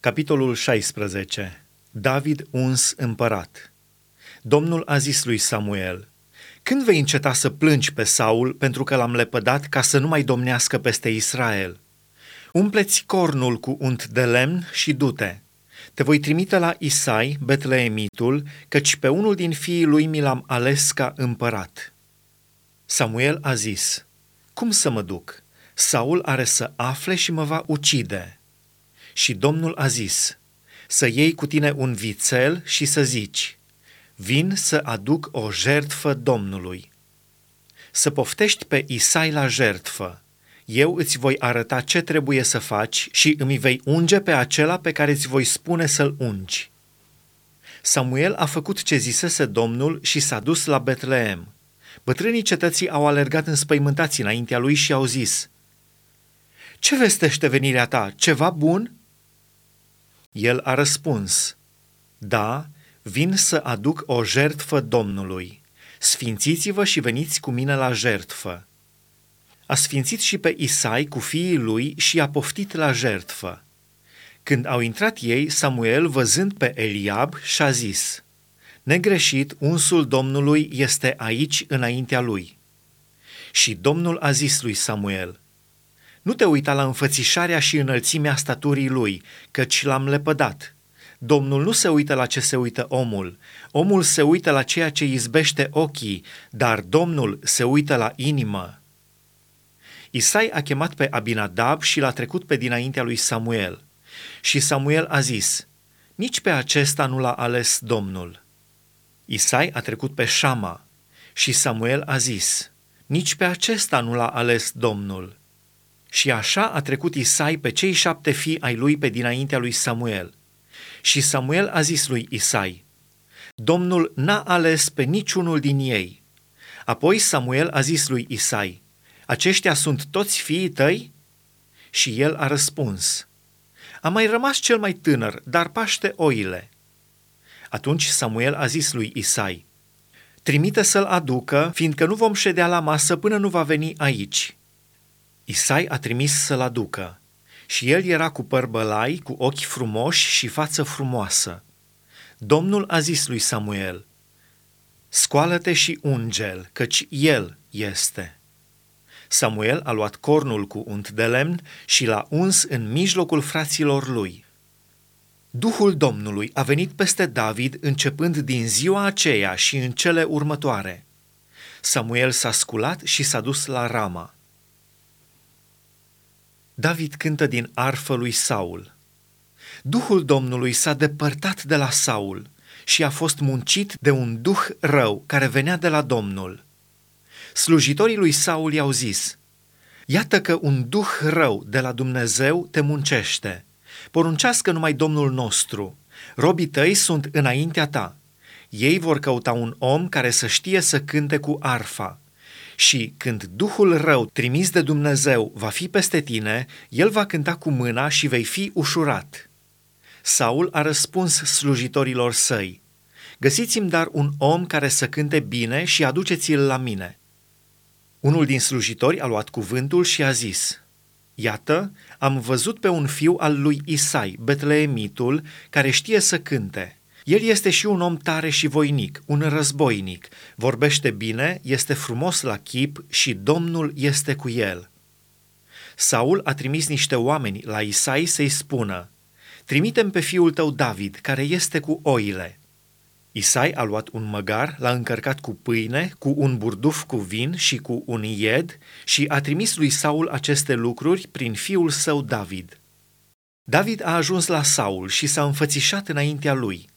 Capitolul 16. David uns împărat. Domnul a zis lui Samuel, Când vei înceta să plângi pe Saul pentru că l-am lepădat ca să nu mai domnească peste Israel? Umpleți cornul cu unt de lemn și du-te. Te voi trimite la Isai, Betleemitul, căci pe unul din fiii lui mi l-am ales ca împărat. Samuel a zis, Cum să mă duc? Saul are să afle și mă va ucide. Și Domnul a zis, să iei cu tine un vițel și să zici, vin să aduc o jertfă Domnului. Să poftești pe Isai la jertfă. Eu îți voi arăta ce trebuie să faci și îmi vei unge pe acela pe care îți voi spune să-l ungi. Samuel a făcut ce zisese Domnul și s-a dus la Betleem. Bătrânii cetății au alergat înspăimântați înaintea lui și au zis, Ce vestește venirea ta? Ceva bun?" El a răspuns, Da, vin să aduc o jertfă Domnului. Sfințiți-vă și veniți cu mine la jertfă. A sfințit și pe Isai cu fiii lui și a poftit la jertfă. Când au intrat ei, Samuel, văzând pe Eliab, și-a zis, Negreșit, unsul Domnului este aici înaintea lui. Și Domnul a zis lui Samuel, nu te uita la înfățișarea și înălțimea staturii lui, căci l-am lepădat. Domnul nu se uită la ce se uită omul. Omul se uită la ceea ce izbește ochii, dar Domnul se uită la inimă. Isai a chemat pe Abinadab și l-a trecut pe dinaintea lui Samuel. Și Samuel a zis, nici pe acesta nu l-a ales Domnul. Isai a trecut pe Shama și Samuel a zis, nici pe acesta nu l-a ales Domnul. Și așa a trecut Isai pe cei șapte fii ai lui pe dinaintea lui Samuel. Și Samuel a zis lui Isai, Domnul n-a ales pe niciunul din ei. Apoi Samuel a zis lui Isai, aceștia sunt toți fiii tăi? Și el a răspuns, a mai rămas cel mai tânăr, dar paște oile. Atunci Samuel a zis lui Isai, trimite să-l aducă, fiindcă nu vom ședea la masă până nu va veni aici. Isai a trimis să-l aducă și el era cu păr bălai, cu ochi frumoși și față frumoasă. Domnul a zis lui Samuel, Scoală-te și ungel, căci el este. Samuel a luat cornul cu unt de lemn și l-a uns în mijlocul fraților lui. Duhul Domnului a venit peste David începând din ziua aceea și în cele următoare. Samuel s-a sculat și s-a dus la Rama. David cântă din arfă lui Saul. Duhul Domnului s-a depărtat de la Saul și a fost muncit de un duh rău care venea de la Domnul. Slujitorii lui Saul i-au zis, Iată că un duh rău de la Dumnezeu te muncește. Poruncească numai Domnul nostru. Robii tăi sunt înaintea ta. Ei vor căuta un om care să știe să cânte cu arfa și când Duhul rău trimis de Dumnezeu va fi peste tine, el va cânta cu mâna și vei fi ușurat. Saul a răspuns slujitorilor săi, Găsiți-mi dar un om care să cânte bine și aduceți-l la mine. Unul din slujitori a luat cuvântul și a zis, Iată, am văzut pe un fiu al lui Isai, Betleemitul, care știe să cânte. El este și un om tare și voinic, un războinic, vorbește bine, este frumos la chip și Domnul este cu el. Saul a trimis niște oameni la Isai să-i spună, Trimitem pe fiul tău David, care este cu oile. Isai a luat un măgar, l-a încărcat cu pâine, cu un burduf cu vin și cu un ied și a trimis lui Saul aceste lucruri prin fiul său David. David a ajuns la Saul și s-a înfățișat înaintea lui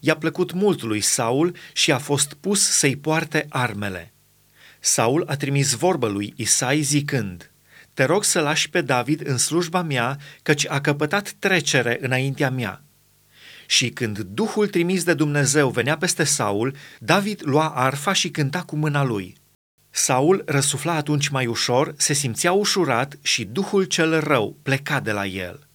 i-a plăcut mult lui Saul și a fost pus să-i poarte armele. Saul a trimis vorbă lui Isai zicând, Te rog să lași pe David în slujba mea, căci a căpătat trecere înaintea mea. Și când Duhul trimis de Dumnezeu venea peste Saul, David lua arfa și cânta cu mâna lui. Saul răsufla atunci mai ușor, se simțea ușurat și Duhul cel rău pleca de la el.